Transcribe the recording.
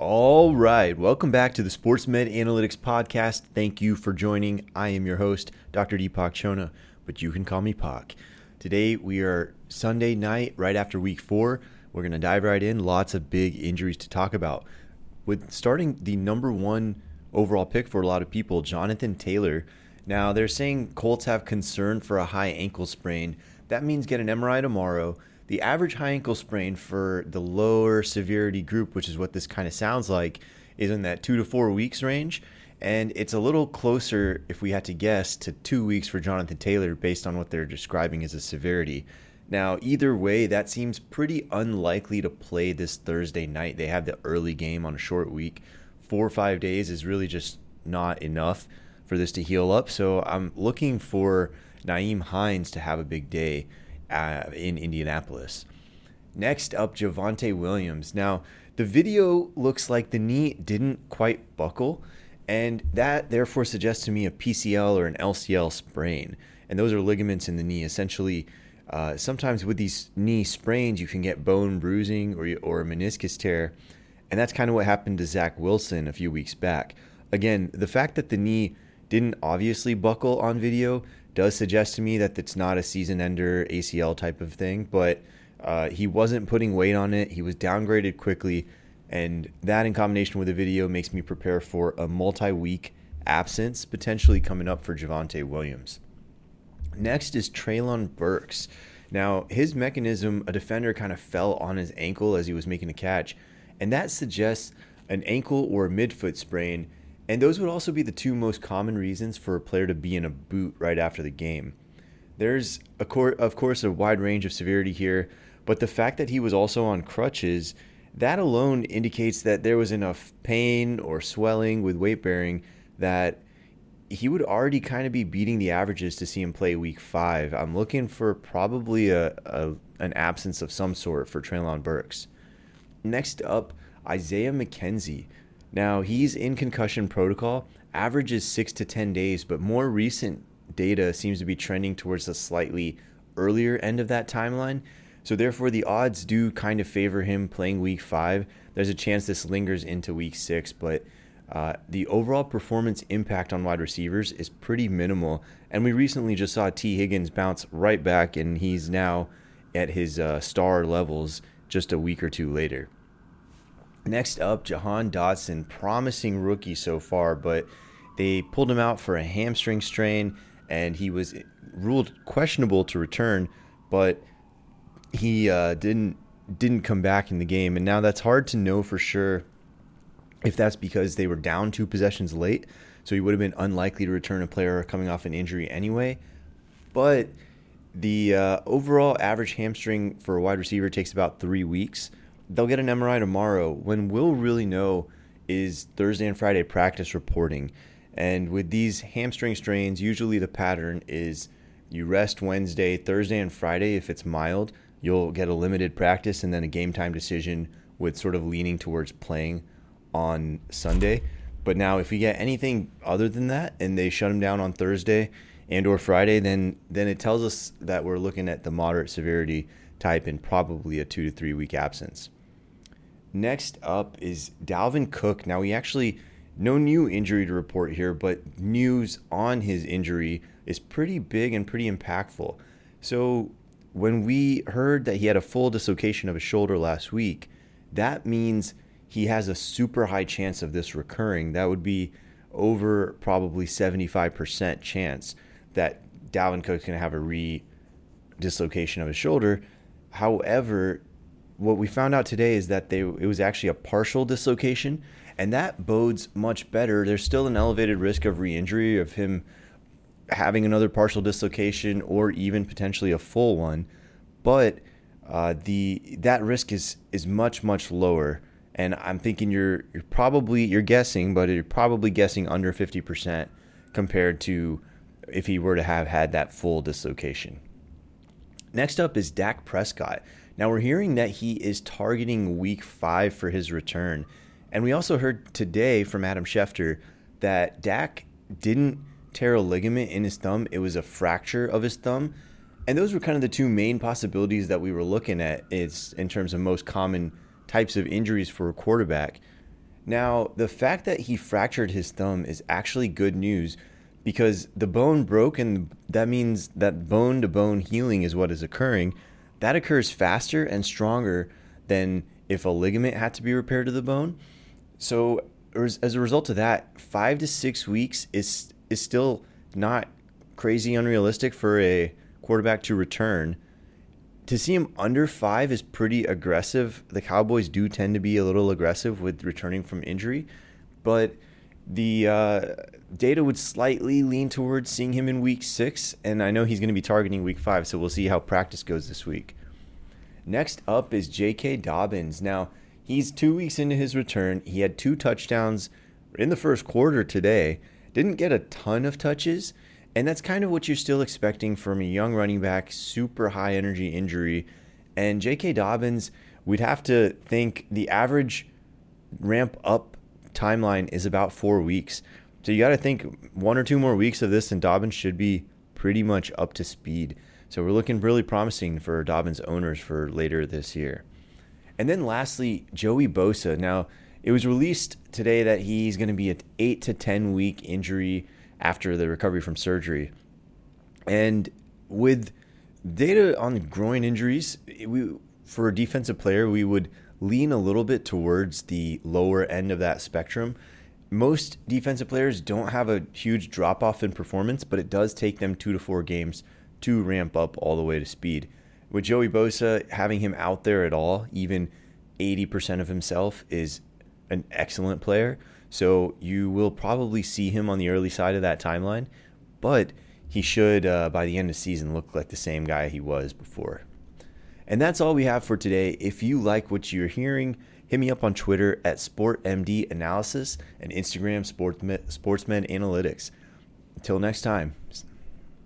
All right, welcome back to the Sports Med Analytics Podcast. Thank you for joining. I am your host, Dr. Deepak Chona, but you can call me Pak. Today we are Sunday night, right after week four. We're going to dive right in. Lots of big injuries to talk about. With starting the number one overall pick for a lot of people, Jonathan Taylor. Now they're saying Colts have concern for a high ankle sprain. That means get an MRI tomorrow the average high ankle sprain for the lower severity group, which is what this kind of sounds like, is in that two to four weeks range. And it's a little closer, if we had to guess, to two weeks for Jonathan Taylor based on what they're describing as a severity. Now, either way, that seems pretty unlikely to play this Thursday night. They have the early game on a short week. Four or five days is really just not enough for this to heal up. So I'm looking for Nyheim Hines to have a big day uh, in Indianapolis. Next up, Javonte Williams. Now, the video looks like the knee didn't quite buckle, and that therefore suggests to me a PCL or an LCL sprain. And those are ligaments in the knee. Essentially, uh, sometimes with these knee sprains, you can get bone bruising or, or a meniscus tear. And that's kind of what happened to Zach Wilson a few weeks back. Again, the fact that the knee didn't obviously buckle on video does suggest to me that it's not a season ender ACL type of thing, but uh, he wasn't putting weight on it. He was downgraded quickly, and that in combination with the video makes me prepare for a multi week absence potentially coming up for Javonte Williams. Next is Treylon Burks. Now, his mechanism, a defender kind of fell on his ankle as he was making a catch, and that suggests an ankle or midfoot sprain and those would also be the two most common reasons for a player to be in a boot right after the game. There's, cor- of course, a wide range of severity here, but the fact that he was also on crutches, that alone indicates that there was enough pain or swelling with weight bearing that he would already kind of be beating the averages to see him play week five. I'm looking for probably a, a an absence of some sort for Treylon Burks. Next up, Isaiah McKenzie. Now, he's in concussion protocol, averages six to 10 days, but more recent data seems to be trending towards the slightly earlier end of that timeline. So, therefore, the odds do kind of favor him playing week five. There's a chance this lingers into week six, but uh, the overall performance impact on wide receivers is pretty minimal. And we recently just saw Tee Higgins bounce right back, and he's now at his uh, star levels just a week or two later. Next up, Jahan Dotson, promising rookie so far, but they pulled him out for a hamstring strain, and he was ruled questionable to return, but he uh, didn't didn't come back in the game, and now that's hard to know for sure if that's because they were down two possessions late, so he would have been unlikely to return a player coming off an injury anyway. But the uh, overall average hamstring for a wide receiver takes about three weeks they'll get an MRI tomorrow. When we'll really know is Thursday and Friday practice reporting. And with these hamstring strains, usually the pattern is you rest Wednesday, Thursday, and Friday. If it's mild, you'll get a limited practice and then a game time decision with sort of leaning towards playing on Sunday. But now, if we get anything other than that, and they shut him down on Thursday and or Friday, then then it tells us that we're looking at the moderate severity type and probably a two to three week absence. Next up is Dalvin Cook. Now, he actually, no new injury to report here, but news on his injury is pretty big and pretty impactful. So, when we heard that he had a full dislocation of his shoulder last week, that means he has a super high chance of this recurring. That would be over probably 75% chance that Dalvin Cook's going to have a re dislocation of his shoulder. However, what we found out today is that they it was actually a partial dislocation, and that bodes much better. There's still an elevated risk of re-injury of him having another partial dislocation or even potentially a full one, but uh, the that risk is is much much lower. And I'm thinking you're you're probably you're guessing, but you're probably guessing under 50% compared to if he were to have had that full dislocation. Next up is Dak Prescott. Now we're hearing that he is targeting week five for his return. And we also heard today from Adam Schefter that Dak didn't tear a ligament in his thumb, it was a fracture of his thumb. And those were kind of the two main possibilities that we were looking at in terms of most common types of injuries for a quarterback. Now, the fact that he fractured his thumb is actually good news because the bone broke, and that means that bone to bone healing is what is occurring. That occurs faster and stronger than if a ligament had to be repaired to the bone. So, as a result of that, five to six weeks is is still not crazy unrealistic for a quarterback to return. To see him under five is pretty aggressive. The Cowboys do tend to be a little aggressive with returning from injury, but the uh, data would slightly lean towards seeing him in week six, and I know he's going to be targeting week five, so we'll see how practice goes this week. Next up is J.K. Dobbins. Now, he's two weeks into his return. He had two touchdowns in the first quarter today. Didn't get a ton of touches, and that's kind of what you're still expecting from a young running back, super high energy injury. And J.K. Dobbins, we'd have to think the average ramp up timeline is about four weeks. So you got to think one or two more weeks of this, and Dobbins should be pretty much up to speed. So we're looking really promising for Dobbins owners for later this year. And then lastly, Joey Bosa. Now, it was released today that he's going to be an 8 to 10 week injury after the recovery from surgery. And with data on groin injuries, we for a defensive player, we would lean a little bit towards the lower end of that spectrum. Most defensive players don't have a huge drop off in performance, but it does take them 2 to 4 games to ramp up all the way to speed. With Joey Bosa, having him out there at all, even 80% of himself, is an excellent player. So you will probably see him on the early side of that timeline, but he should, uh, by the end of the season, look like the same guy he was before. And that's all we have for today. If you like what you're hearing, hit me up on Twitter at SportMD Analysis and Instagram Sports Med Analytics. Until next time,